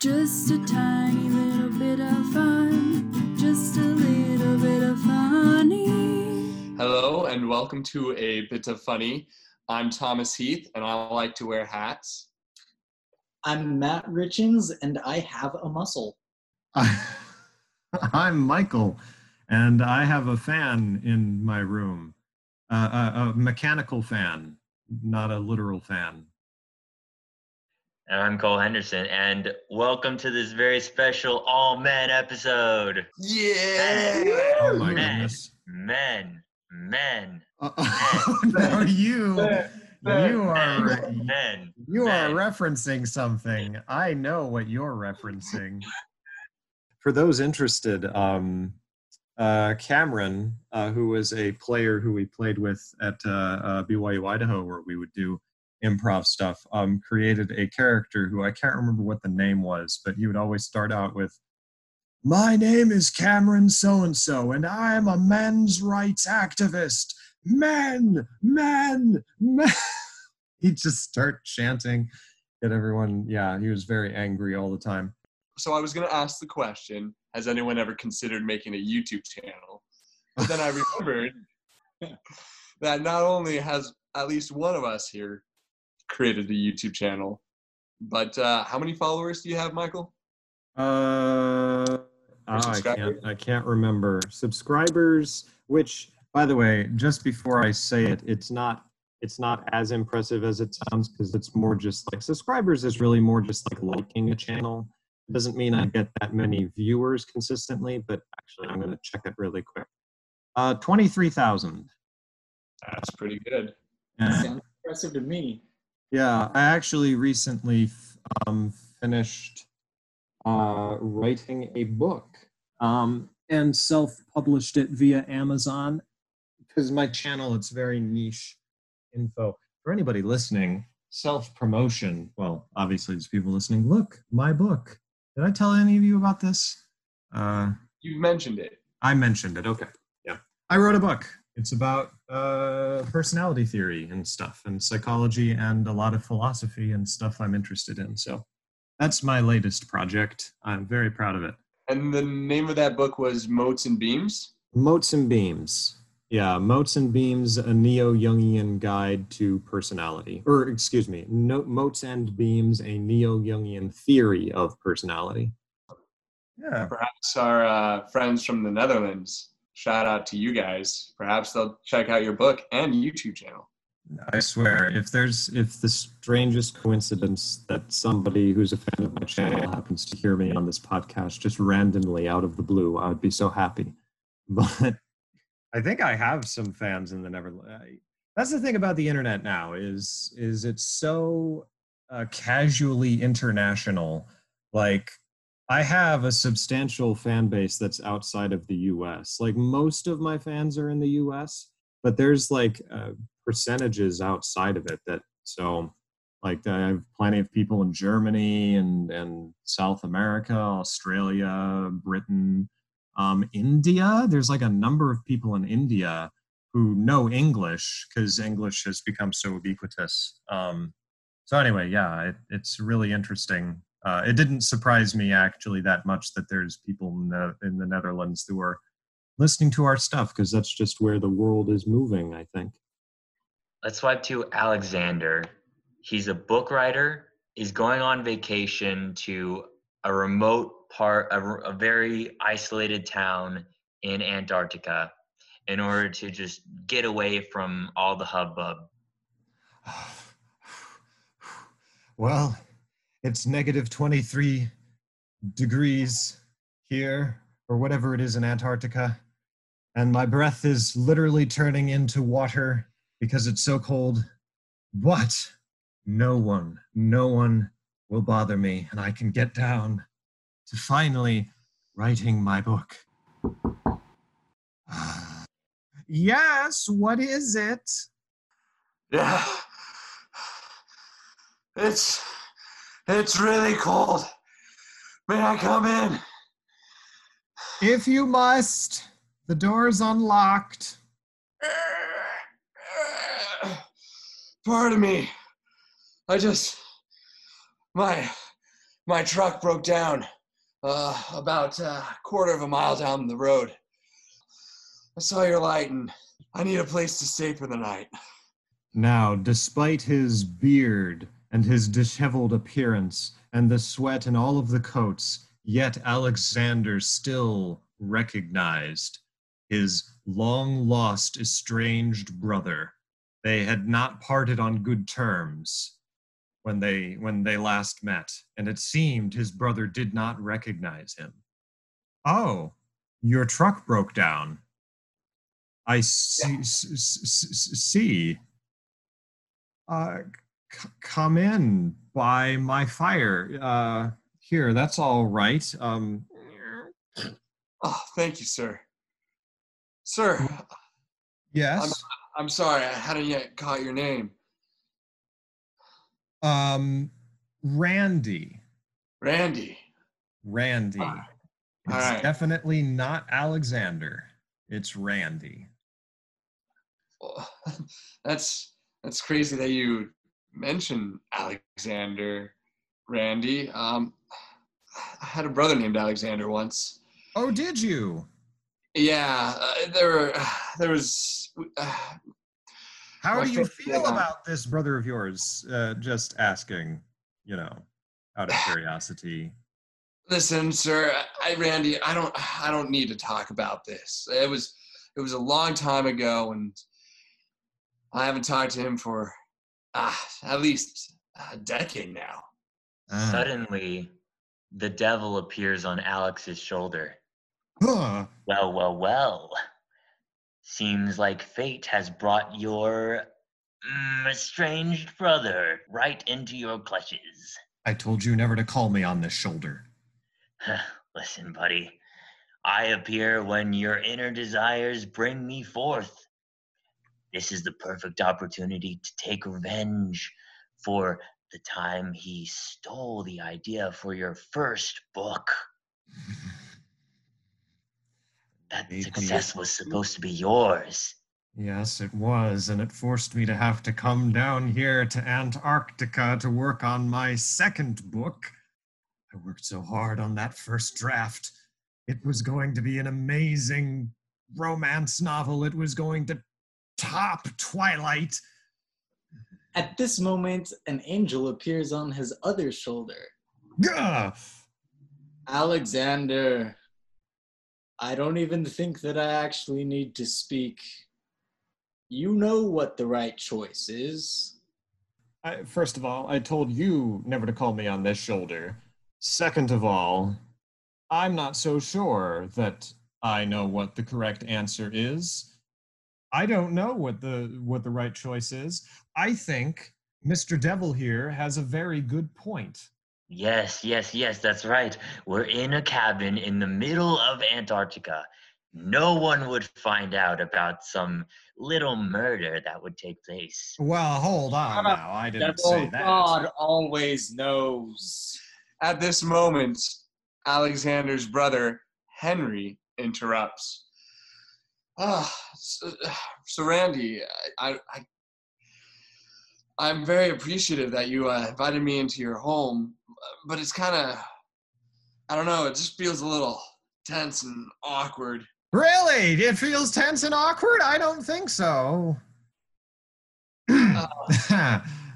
Just a tiny little bit of fun. Just a little bit of funny. Hello and welcome to a bit of funny. I'm Thomas Heath and I like to wear hats. I'm Matt Richens, and I have a muscle. I'm Michael, and I have a fan in my room, uh, a, a mechanical fan, not a literal fan. And I'm Cole Henderson, and welcome to this very special all men episode. Yeah! Oh my Men. goodness! Men, men, Uh, no, you, you are, men, men. you are referencing something. I know what you're referencing. For those interested, um, uh, Cameron, uh, who was a player who we played with at uh, uh, BYU Idaho, where we would do improv stuff, um, created a character who I can't remember what the name was, but he would always start out with, "My name is Cameron so and so, and I'm a men's rights activist. Men, men, men." He'd just start chanting, get everyone. Yeah, he was very angry all the time. So I was going to ask the question Has anyone ever considered making a YouTube channel? But then I remembered that not only has at least one of us here created a YouTube channel, but uh, how many followers do you have, Michael? Uh, ah, I can't. I can't remember subscribers. Which, by the way, just before I say it, it's not. It's not as impressive as it sounds because it's more just like subscribers is really more just like liking a channel. It doesn't mean I get that many viewers consistently, but actually, I'm going to check it really quick. Uh, twenty-three thousand. That's pretty good. Yeah. Sounds impressive to me. Yeah, I actually recently um, finished uh, writing a book um, and self-published it via Amazon because my channel it's very niche info. For anybody listening, self-promotion. Well, obviously, there's people listening. Look, my book. Did I tell any of you about this? Uh, You've mentioned it. I mentioned it. Okay. Yeah. I wrote a book. It's about uh, personality theory and stuff, and psychology, and a lot of philosophy and stuff I'm interested in. So that's my latest project. I'm very proud of it. And the name of that book was Motes and Beams. Motes and Beams. Yeah, Motes and Beams, a neo Jungian guide to personality. Or, excuse me, no, Motes and Beams, a neo Jungian theory of personality. Yeah. Perhaps our uh, friends from the Netherlands, shout out to you guys. Perhaps they'll check out your book and YouTube channel. I swear, if there's if the strangest coincidence that somebody who's a fan of my channel happens to hear me on this podcast just randomly out of the blue, I would be so happy. But I think I have some fans in the Neverland. That's the thing about the internet now is is it's so uh, casually international. Like I have a substantial fan base that's outside of the U.S. Like most of my fans are in the U.S., but there's like uh, percentages outside of it that so like I have plenty of people in Germany and and South America, Australia, Britain, um, India. There's like a number of people in India who know English because English has become so ubiquitous. Um, so anyway, yeah, it, it's really interesting. Uh, it didn't surprise me actually that much that there's people in the, in the Netherlands who are listening to our stuff because that's just where the world is moving. I think. Let's swipe to Alexander. He's a book writer. He's going on vacation to a remote part, a very isolated town in Antarctica in order to just get away from all the hubbub. Well, it's negative 23 degrees here, or whatever it is in Antarctica, and my breath is literally turning into water because it's so cold. But no one, no one will bother me, and I can get down to finally writing my book. yes, what is it? Yeah. It's it's really cold. May I come in? If you must, the door's unlocked. Pardon me. I just my my truck broke down uh, about a quarter of a mile down the road. I saw your light and I need a place to stay for the night. Now, despite his beard and his disheveled appearance and the sweat in all of the coats, yet Alexander still recognized his long lost estranged brother. They had not parted on good terms when they when they last met, and it seemed his brother did not recognize him. Oh, your truck broke down. I see. s- see. Uh, come in by my fire. Uh, here, that's all right. Um, Oh, thank you, sir. Sir, yes. I'm sorry, I hadn't yet caught your name. Um, Randy. Randy. Randy. Ah, It's right. definitely not Alexander. It's Randy. Well, That's that's crazy that you mentioned Alexander, Randy. Um, I had a brother named Alexander once. Oh, did you? Yeah, uh, there were there was. Uh, How do you feel yeah. about this brother of yours? Uh, just asking, you know, out of curiosity. listen, sir, I, Randy, I don't I don't need to talk about this. It was it was a long time ago, and I haven't talked to him for ah, at least a decade now. Ah. Suddenly, the devil appears on Alex's shoulder. Huh. Well, well, well. Seems like fate has brought your mm, estranged brother right into your clutches. I told you never to call me on this shoulder. Listen, buddy. I appear when your inner desires bring me forth. This is the perfect opportunity to take revenge for the time he stole the idea for your first book. That Made me- success was supposed to be yours. Yes, it was, and it forced me to have to come down here to Antarctica to work on my second book. I worked so hard on that first draft. It was going to be an amazing romance novel. It was going to top Twilight. At this moment, an angel appears on his other shoulder. Gah! Alexander, I don't even think that I actually need to speak. You know what the right choice is. I, first of all, I told you never to call me on this shoulder. Second of all, I'm not so sure that I know what the correct answer is. I don't know what the what the right choice is. I think Mr. Devil here has a very good point. Yes, yes, yes, that's right. We're in a cabin in the middle of Antarctica. No one would find out about some little murder that would take place. Well, hold on ah, now. I didn't Devil say that. God always knows. At this moment, Alexander's brother Henry interrupts. Ah, so, so Randy, I, I, I'm very appreciative that you uh, invited me into your home, but it's kind of, I don't know, it just feels a little tense and awkward. Really? It feels tense and awkward? I don't think so.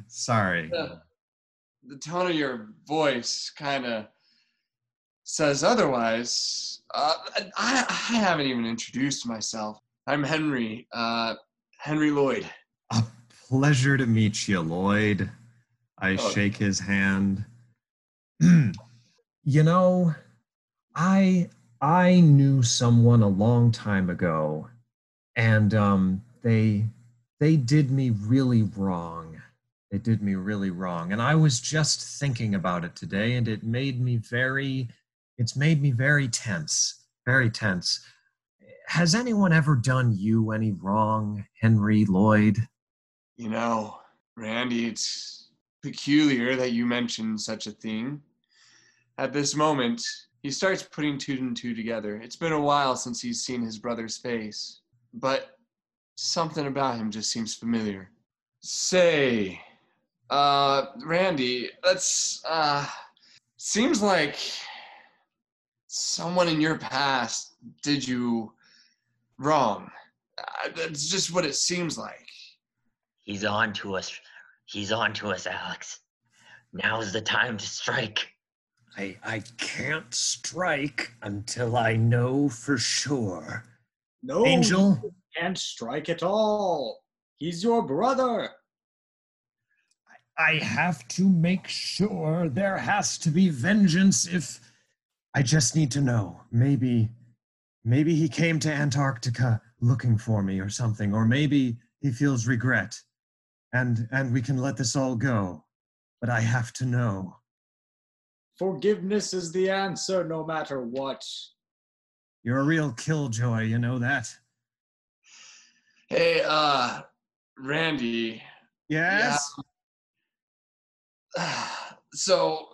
Sorry. The, the tone of your voice kind of says otherwise. Uh, I, I haven't even introduced myself. I'm Henry, uh, Henry Lloyd. A pleasure to meet you, Lloyd. I Oh. shake his hand. you know, I I knew someone a long time ago, and um, they they did me really wrong. They did me really wrong, and I was just thinking about it today, and it made me very. It's made me very tense, very tense. Has anyone ever done you any wrong, Henry Lloyd? You know, Randy, it's peculiar that you mention such a thing. At this moment, he starts putting two and two together. It's been a while since he's seen his brother's face, but something about him just seems familiar. Say, uh, Randy, let's, uh, seems like someone in your past did you wrong. Uh, That's just what it seems like. He's on to us. He's on to us, Alex. Now's the time to strike. I, I can't strike until I know for sure. No, Angel, you can't strike at all. He's your brother. I have to make sure there has to be vengeance if I just need to know. Maybe maybe he came to Antarctica looking for me or something or maybe he feels regret and and we can let this all go. But I have to know. Forgiveness is the answer no matter what. You're a real killjoy, you know that? Hey, uh, Randy. Yes. so,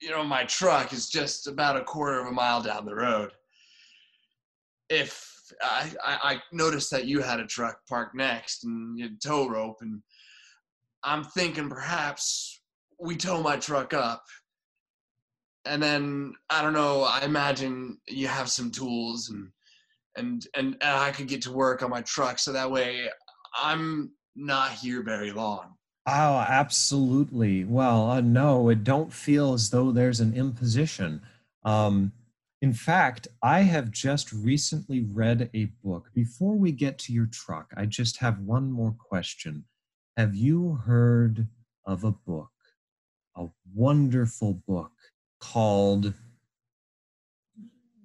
you know, my truck is just about a quarter of a mile down the road. If I, I, noticed that you had a truck parked next and you had tow rope, and I'm thinking perhaps we tow my truck up. And then I don't know. I imagine you have some tools, and and and, and I could get to work on my truck, so that way I'm not here very long. Oh, absolutely. Well, uh, no, it don't feel as though there's an imposition. Um, in fact, I have just recently read a book. Before we get to your truck, I just have one more question. Have you heard of a book, a wonderful book called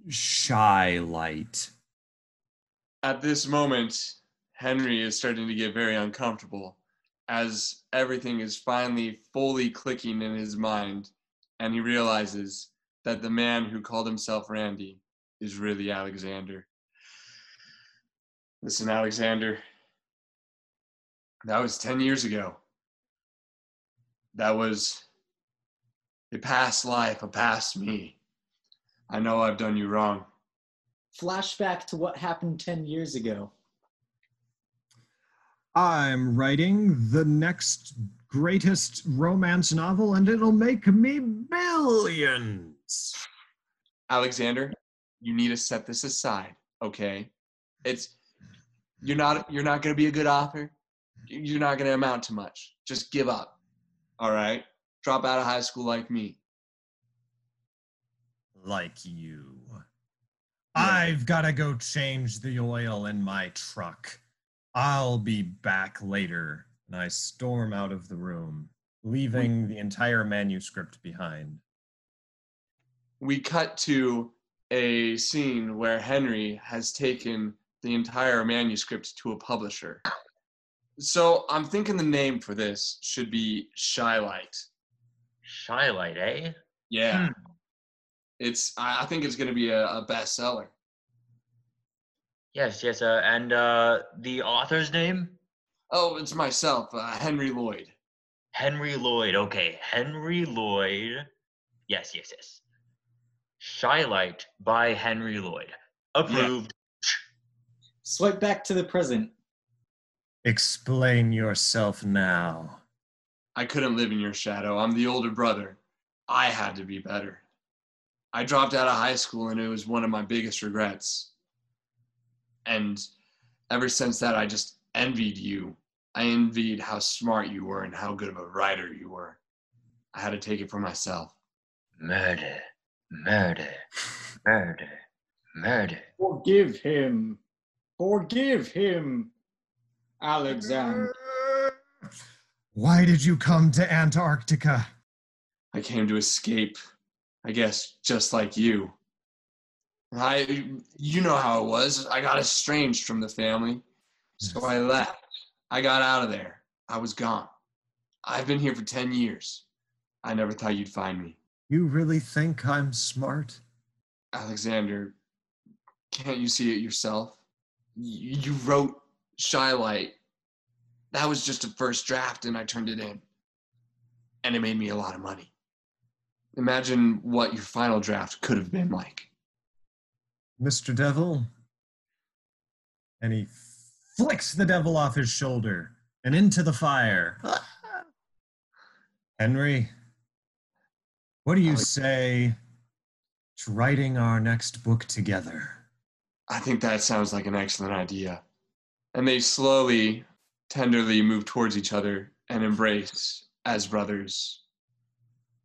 Shylight? At this moment, Henry is starting to get very uncomfortable as everything is finally fully clicking in his mind and he realizes that the man who called himself Randy is really Alexander. Listen, Alexander, that was 10 years ago. That was a past life, a past me. I know I've done you wrong. Flashback to what happened 10 years ago. I'm writing the next greatest romance novel, and it'll make me billions. Alexander, you need to set this aside, okay? It's you're not you're not going to be a good author. You're not going to amount to much. Just give up. All right? Drop out of high school like me. Like you. Yeah. I've got to go change the oil in my truck. I'll be back later. And I storm out of the room, leaving the entire manuscript behind. We cut to a scene where Henry has taken the entire manuscript to a publisher. So I'm thinking the name for this should be Shylight. Shylight, eh? Yeah. It's I I think it's going to be a, a bestseller. Yes, yes. Uh, and uh, the author's name? Oh, it's myself, uh, Henry Lloyd. Henry Lloyd. Okay, Henry Lloyd. Yes, yes, yes. Shylight by Henry Lloyd. Approved. Swipe back to the present. Explain yourself now. I couldn't live in your shadow. I'm the older brother. I had to be better. I dropped out of high school and it was one of my biggest regrets. And ever since that, I just envied you. I envied how smart you were and how good of a writer you were. I had to take it for myself. Murder, murder, murder, murder. Forgive him. Forgive him, Alexander. Why did you come to Antarctica? I came to escape, I guess, just like you. I, you know how it was. I got estranged from the family, so I left. I got out of there. I was gone. I've been here for 10 years. I never thought you'd find me. You really think I'm smart? Alexander, can't you see it yourself? You, you wrote Shylight. That was just a first draft, and I turned it in. And it made me a lot of money. Imagine what your final draft could have been like. Mr. Devil? And he flicks the devil off his shoulder and into the fire. Henry, What do you like- say to writing our next book together? I think that sounds like an excellent idea. And they slowly, tenderly move towards each other and embrace as brothers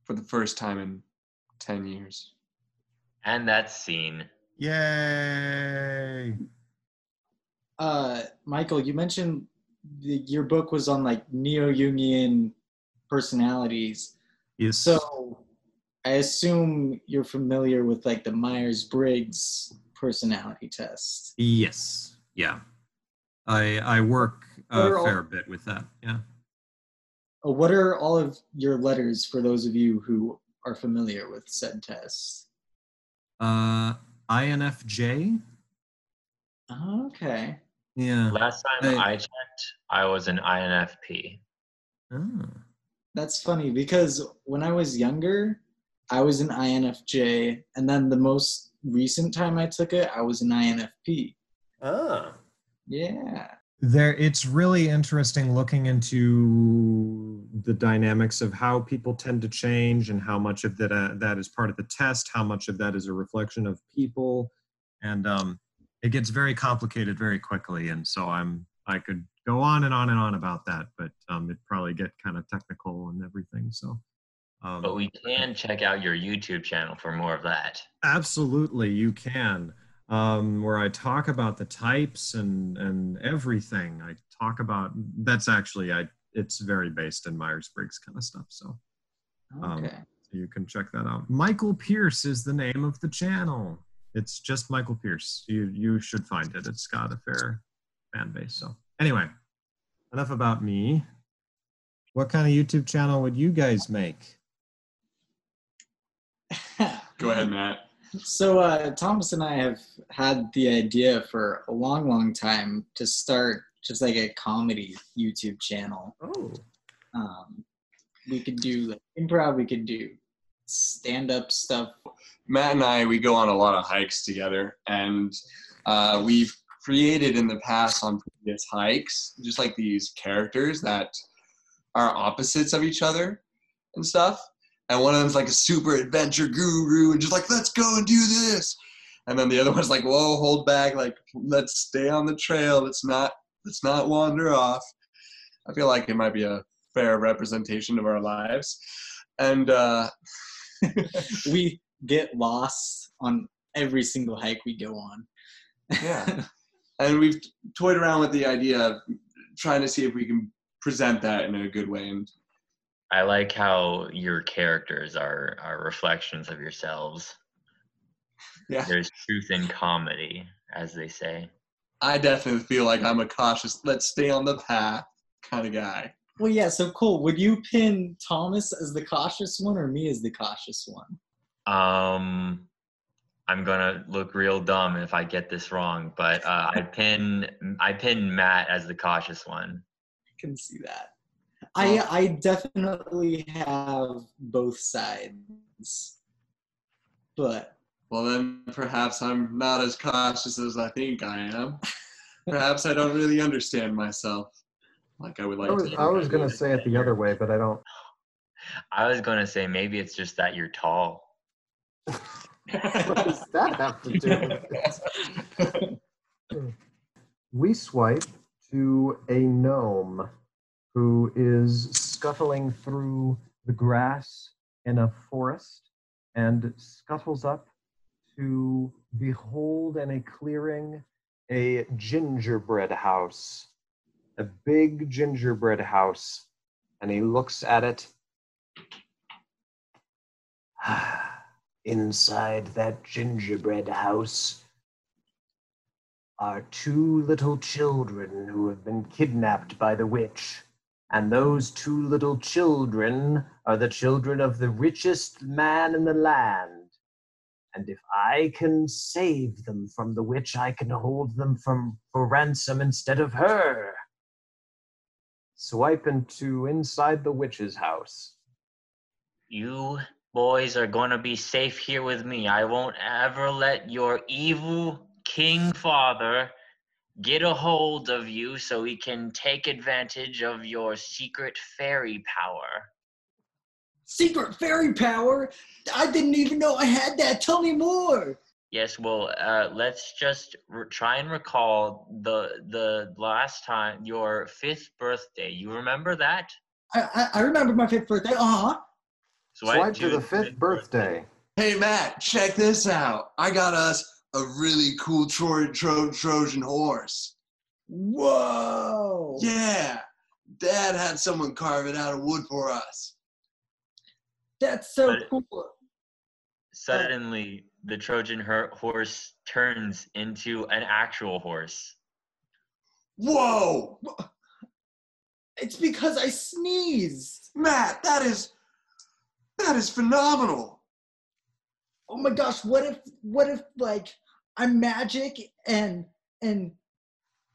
for the first time in 10 years. And that scene. Yay! Uh, Michael, you mentioned the, your book was on like neo-Jungian personalities. Yes. So I assume you're familiar with like the Myers-Briggs personality test. yes. Yeah. I I work a all- fair bit with that. Yeah. Uh, What are all of your letters for those of you who are familiar with said test? Uh, INFJ. Okay. Yeah. Last time Hey. I checked, I was an INFP. Ah. That's funny because when I was younger, I was an INFJ, and then the most recent time I took it, I was an INFP. Ah. Yeah. There, it's really interesting looking into the dynamics of how people tend to change and how much of that uh, that is part of the test, how much of that is a reflection of people, and um, it gets very complicated very quickly. And so I'm I could go on and on and on about that, but um, it'd probably get kind of technical and everything. So, um, But we can check out your YouTube channel for more of that. Absolutely, you can. Um, where I talk about the types and and everything. I talk about that's actually I. It's very based in Myers Briggs kind of stuff. So Um, Okay. you can check that out. Michael Pierce is the name of the channel. It's just Michael Pierce. You you should find it. It's got a fair fan base. So anyway, enough about me. What kind of YouTube channel would you guys make? Go ahead, Matt. So uh, Thomas and I have had the idea for a long, long time to start just like a comedy YouTube channel. Oh, Um, we could do like improv. We could do stand-up stuff. Matt and I, we go on a lot of hikes together, and uh, we've created in the past on previous hikes just like these characters that are opposites of each other and stuff. And one of them's like a super adventure guru and just like, let's go and do this. And then the other one's like, whoa, hold back, like let's stay on the trail. Let's not let's not wander off. I feel like it might be a fair representation of our lives. And uh We get lost on every single hike we go on. Yeah. and we've toyed around with the idea of trying to see if we can present that in a good way and I like how your characters are are reflections of yourselves. yeah There's truth in comedy, as they say. i definitely feel like i'm a cautious let's stay on the path kind of guy Well, yeah. So cool. Would you pin Thomas as the cautious one or me as the cautious one? Um, I'm gonna look real dumb if I get this wrong, but uh, I pin I pin Matt as the cautious one. I can see that. I I definitely have both sides, but well then perhaps i'm not as cautious as i think i am perhaps i don't really understand myself like i would like I was to I was gonna say it the other way, but I don't. I was gonna say maybe it's just that you're tall. what does that have to do with it? Hmm. we swipe to a gnome who is scuttling through the grass in a forest and scuttles up to behold in a clearing a gingerbread house, a big gingerbread house. And he looks at it. Inside that gingerbread house are two little children who have been kidnapped by the witch. And those two little children are the children of the richest man in the land. And if I can save them from the witch, I can hold them from for ransom instead of her. Swipe into inside the witch's house. You boys are gonna be safe here with me. I won't ever let your evil king father get a hold of you so he can take advantage of your secret fairy power. secret fairy power. I didn't even know I had that. Tell me more. Yes, well, uh, let's just re- try and recall the the last time your fifth birthday. You remember that? I, I, I remember my fifth birthday. Uh huh. Swipe to the his fifth birthday. Hey Matt, check this out. I got us a really cool Tro- Tro- Trojan horse. Whoa. Yeah, Dad had someone carve it out of wood for us. That's so But- cool. Suddenly, the Trojan her- horse turns into an actual horse. Whoa, It's because I sneezed. Matt, that is that is phenomenal. Oh my gosh, what if what if like I'm magic and and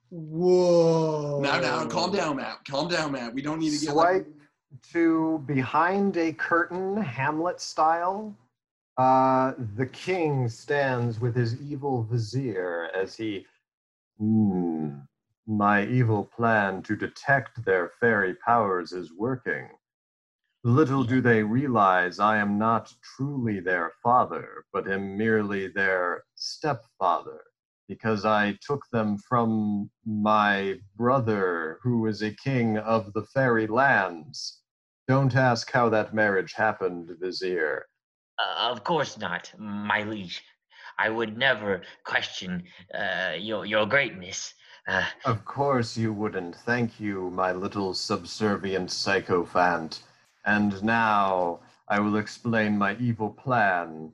whoa. Now, now, calm down, Matt. Calm down, Matt. We don't need to get like, to behind a curtain, Hamlet style. Uh, the king stands with his evil vizier as he. Hmm. My evil plan to detect their fairy powers is working. Little do they realize I am not truly their father, but am merely their stepfather, because I took them from my brother, who is a king of the fairy lands. Don't ask how that marriage happened, Vizier. Uh, of course not, my liege. I would never question uh, your your greatness. Uh, Of course you wouldn't. Thank you, my little subservient sycophant. And now I will explain my evil plan,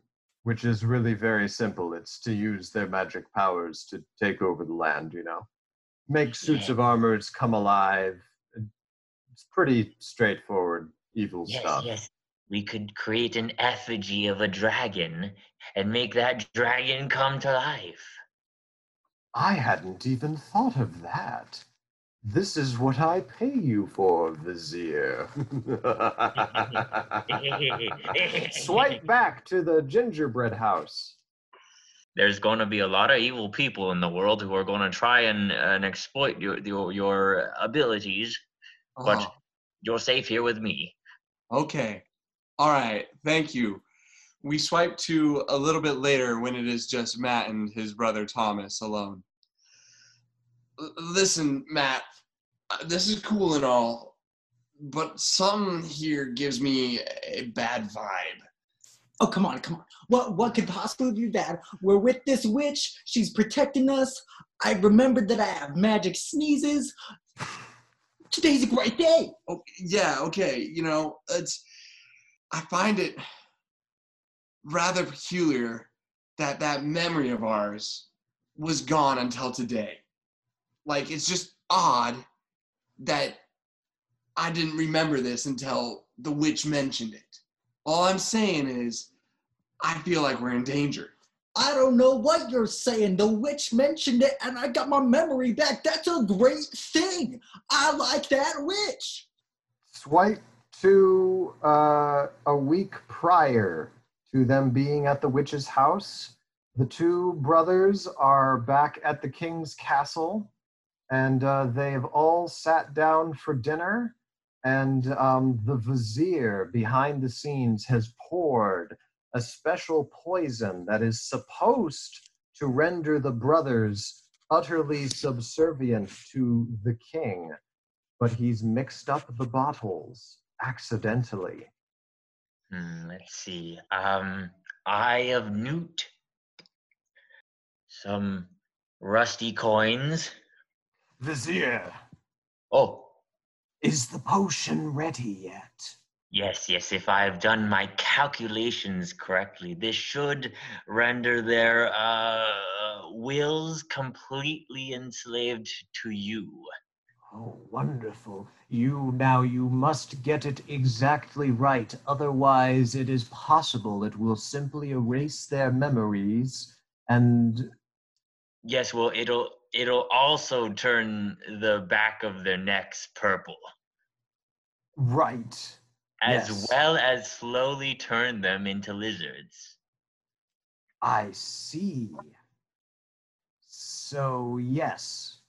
which is really very simple. It's to use their magic powers to take over the land, you know. Make suits Yeah. of armors come alive. It's pretty straightforward evil yes, stuff. yes. We could create an effigy of a dragon and make that dragon come to life. I hadn't even thought of that. This is what I pay you for, Vizier. Swipe back to the gingerbread house. There's going to be a lot of evil people in the world who are going to try and, and exploit your, your your abilities, but oh, you're safe here with me. okay. All right. Thank you. We swipe to a little bit later when it is just Matt and his brother Thomas alone. Listen, Matt, uh, this is cool and all, but some here gives me a bad vibe. Oh come on, come on. What what could possibly be bad? We're with this witch. She's protecting us. I remembered that I have magic sneezes. Today's a great day. Oh, yeah, okay. You know, it's I find it rather peculiar that that memory of ours was gone until today. Like it's just odd that I didn't remember this until the witch mentioned it. All I'm saying is I feel like we're in danger. I don't know what you're saying. The witch mentioned it and I got my memory back. That's a great thing. I like that witch. Swipe to uh, a week prior to them being at the witch's house. The two brothers are back at the king's castle, and uh, they've all sat down for dinner. And um, the vizier behind the scenes has poured a special poison that is supposed to render the brothers utterly subservient to the king but he's mixed up the bottles accidentally. Hmm, let's see. Um, Eye of Newt. Some rusty coins. Vizier, Oh, is the potion ready yet? yes, yes. If I've done my calculations correctly, this should render their uh, wills completely enslaved to you. Oh, wonderful. You now you must get it exactly right, otherwise it is possible it will simply erase their memories and Yes, well, it'll it'll also turn the back of their necks purple, right. as Yes. well as slowly turn them into lizards. I see. So, yes,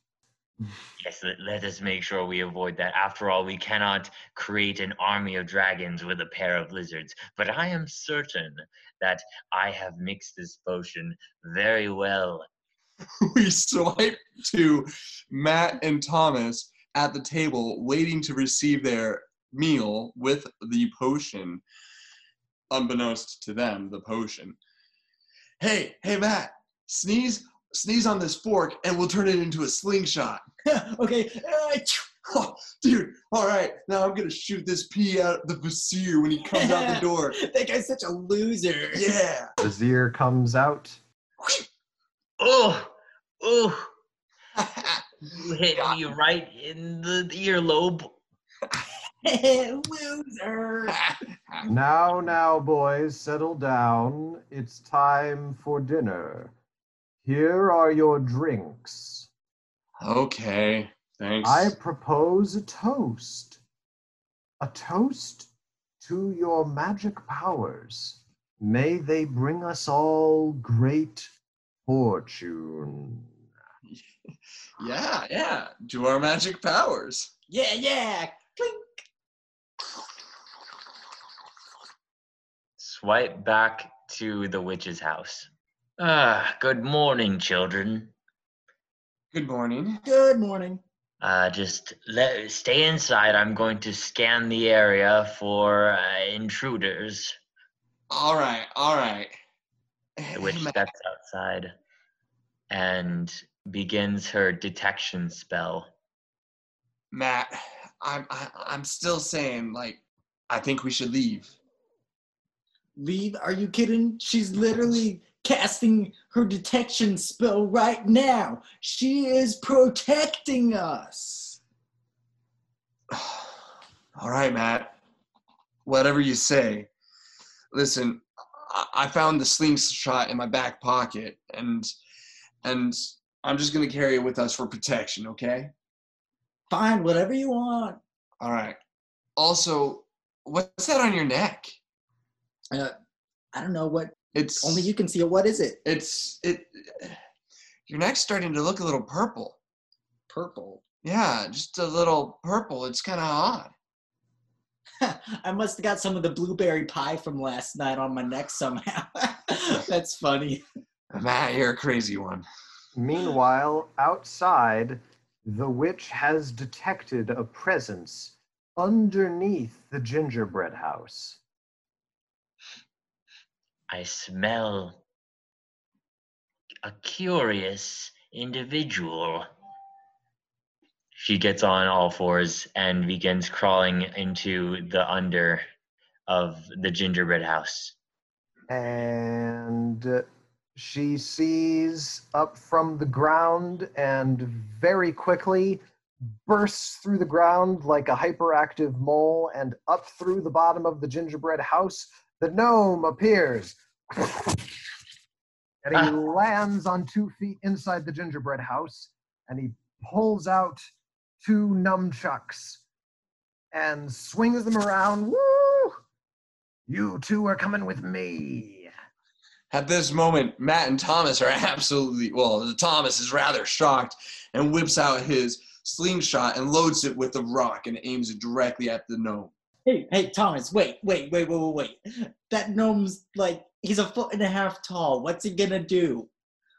Yes, let, let us make sure we avoid that. After all, we cannot create an army of dragons with a pair of lizards. But I am certain that I have mixed this potion very well. we swipe to Matt and Thomas at the table, waiting to receive their meal with the potion. Unbeknownst to them, the potion. Hey, hey, Matt, sneeze, sneeze on this fork, and we'll turn it into a slingshot. okay. uh, Oh, dude, all right, now I'm gonna shoot this pea out the vizier when he comes out the door. that guy's such a loser. Yeah. Vizier comes out. Oh, oh, you hit me right in the earlobe. loser. Now, now, boys, settle down. It's time for dinner. Here are your drinks. okay, thanks. I propose a toast. A toast to your magic powers. May they bring us all great fortune. Yeah, yeah, to our magic powers. Yeah, yeah. Clink. Swipe back to the witch's house. Ah, good morning, children. Good morning. Good morning. Uh, just let stay inside. I'm going to scan the area for uh, intruders. All right, all right. The witch steps outside and begins her detection spell. Matt, I'm I, I'm still saying like I think we should leave. Leave? Are you kidding? She's literally casting her detection spell right now. She is protecting us. all right, Matt. Whatever you say. Listen, I, found the slingshot in my back pocket, and and I'm just gonna carry it with us for protection. Okay. Fine, whatever you want. All right. Also, what's that on your neck? Uh, I don't know what. It's Only you can see it. What is it? It's it. Your neck's starting to look a little purple. Purple. Yeah, just a little purple. It's kind of odd. I must have got some of the blueberry pie from last night on my neck somehow. That's funny. Matt, you're a crazy one. Meanwhile, outside, the witch has detected a presence underneath the gingerbread house. I smell a curious individual. She gets on all fours and begins crawling into the under of the gingerbread house. and she sees up from the ground and very quickly bursts through the ground like a hyperactive mole and up through the bottom of the gingerbread house the gnome appears and he Ah. lands on two feet inside the gingerbread house and he pulls out two nunchucks and swings them around woo you two are coming with me At this moment, Matt and Thomas are absolutely well. Thomas is rather shocked and whips out his slingshot and loads it with a rock and aims it directly at the gnome. Hey, hey, Thomas, wait, wait, wait, wait, wait, wait. That gnome's like, he's a foot and a half tall. What's he gonna do?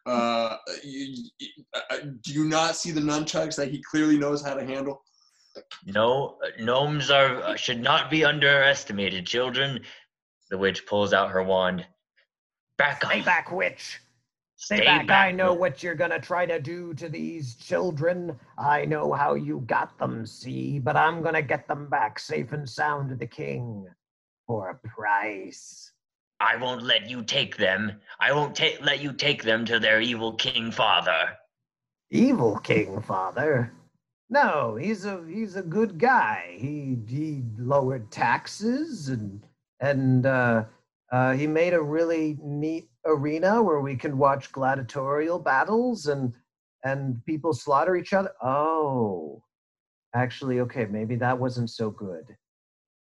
Uh, you, you- uh, do you not see the nunchucks that he clearly knows how to handle? No, gnomes are uh, should not be underestimated, children. The witch pulls out her wand. Back Stay off. back, witch. Stay, Stay back. back, I know what you're gonna try to do to these children. I know how you got them, see, but I'm gonna get them back safe and sound to the king for a price. I won't let you take them. I won't ta- let you take them to their evil king father. Evil king, father. No, he's a he's a good guy. He he lowered taxes and and uh, uh, he made a really neat arena where we can watch gladiatorial battles and and people slaughter each other. Oh, actually, okay, maybe that wasn't so good.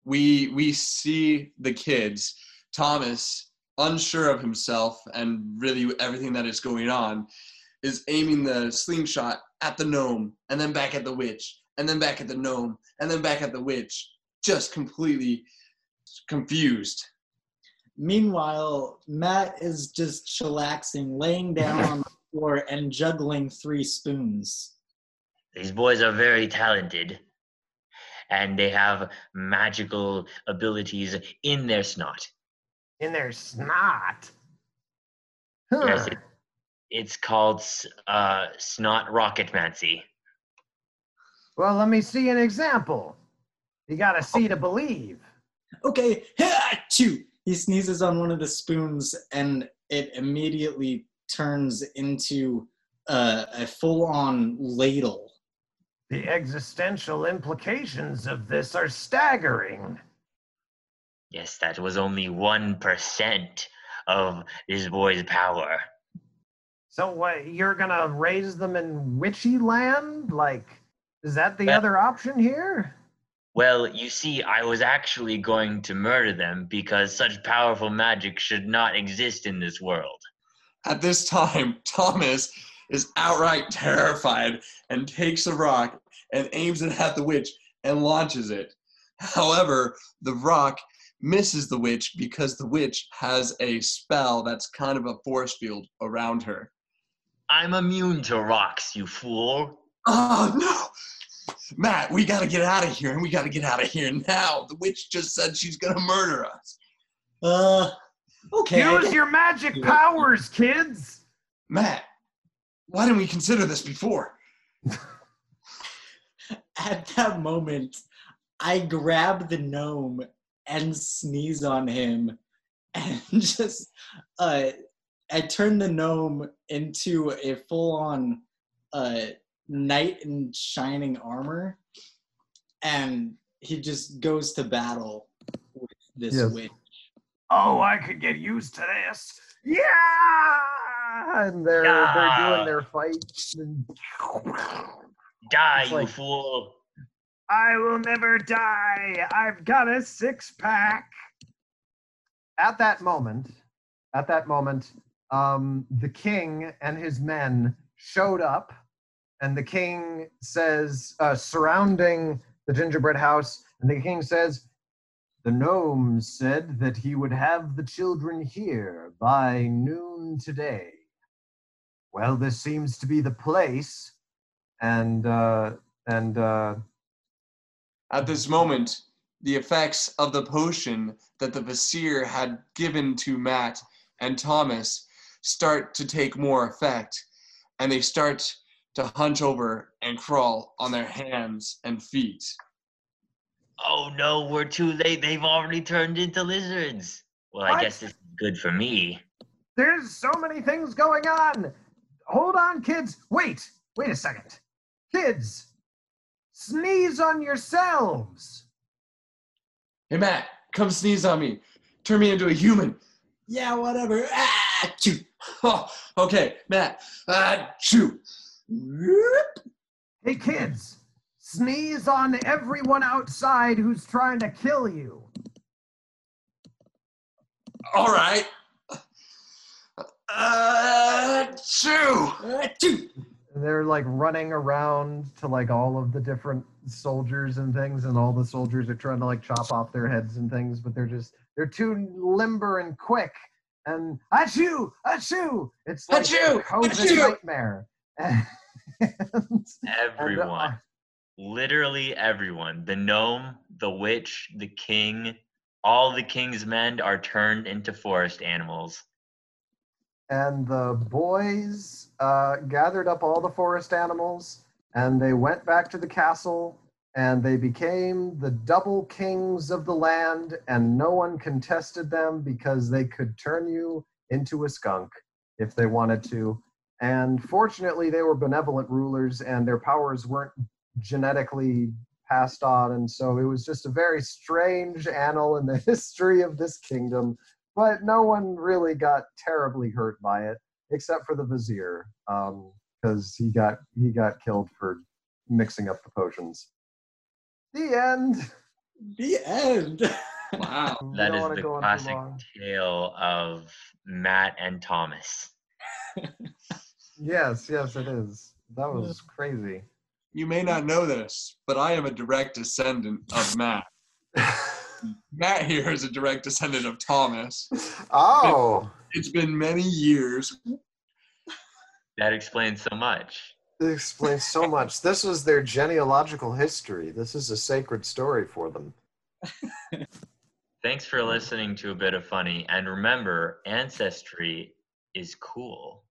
we we see the kids thomas unsure of himself and really everything that is going on is aiming the slingshot at the gnome, and then back at the witch, and then back at the gnome, and then back at the witch, just completely confused. Meanwhile, Matt is just chillaxing, laying down on the floor and juggling three spoons. These boys are very talented, and they have magical abilities in their snot. In their snot. Huh. Yes, it, it's called s- uh, snot rocketmancy. Well, let me see an example. You gotta see to believe. Okay, chew. He sneezes on one of the spoons, and it immediately turns into uh, a full-on ladle. The existential implications of this are staggering. Yes, that was only 1% of this boy's power. So what? You're gonna raise them in witchy land? Like, is that the Uh, other option here? Well, you see, I was actually going to murder them because such powerful magic should not exist in this world. At this time, Thomas is outright terrified and takes a rock and aims it at the witch and launches it. However, the rock misses the witch because the witch has a spell that's kind of a force field around her. I'm immune to rocks, you fool. Oh no! Matt, we gotta get out of here and we gotta get out of here now. The witch just said she's gonna murder us. Uh, okay. Use your magic powers, kids. Matt, why didn't we consider this before? At that moment, I grab the gnome and sneeze on him, and just uh, I turn the gnome into a full-on uh, knight in shining armor, and he just goes to battle with this Yes. witch. Oh, I could get used to this. Yeah. And they're they're doing their fight. and- Die, It's you fool. I will never die. I've got a six pack. At that moment, at that moment, um, the king and his men showed up, and the king says, uh, surrounding the gingerbread house, and the king says, The gnome said that he would have the children here by noon today. Well, this seems to be the place, and uh, and uh, At this moment, the effects of the potion that the vizier had given to Matt and Thomas start to take more effect, and they start to hunch over and crawl on their hands and feet. Oh no, we're too late. They've already turned into lizards. Well, I What? guess this is good for me. There's so many things going on. Hold on, kids. Wait, wait a second. Kids, sneeze on yourselves. Hey, Matt, come sneeze on me. Turn me into a human. Yeah, whatever. Ah, chew. Oh, okay, Matt. Ah, shoot. Hey, kids, sneeze on everyone outside who's trying to kill you. All right. Uh, shoo. Ah, chew. And they're like running around to like all of the different soldiers and things, and all the soldiers are trying to like chop off their heads and things, but they're just they're too limber and quick. And achoo, achoo! It's like Achoo, a COVID achoo! nightmare. And- and, Everyone. uh, Literally everyone. The gnome, the witch, the king, all the king's men are turned into forest animals. And the boys uh, gathered up all the forest animals and they went back to the castle and they became the double kings of the land and no one contested them because they could turn you into a skunk if they wanted to. And fortunately they were benevolent rulers and their powers weren't genetically passed on and so it was just a very strange annal in the history of this kingdom but no one really got terribly hurt by it, except for the vizier, um, because he got he got killed for mixing up the potions. The end. The end. Wow. We That don't is wanna the go on too classic tale of Matt and Thomas. Yes, yes, it is. That was crazy. You may not know this, but I am a direct descendant of Matt. Matt here is a direct descendant of Thomas. oh, It's been many years. That explains so much. it explains so much. This was their genealogical history. This is a sacred story for them. Thanks for listening to a bit of funny, and remember, ancestry is cool.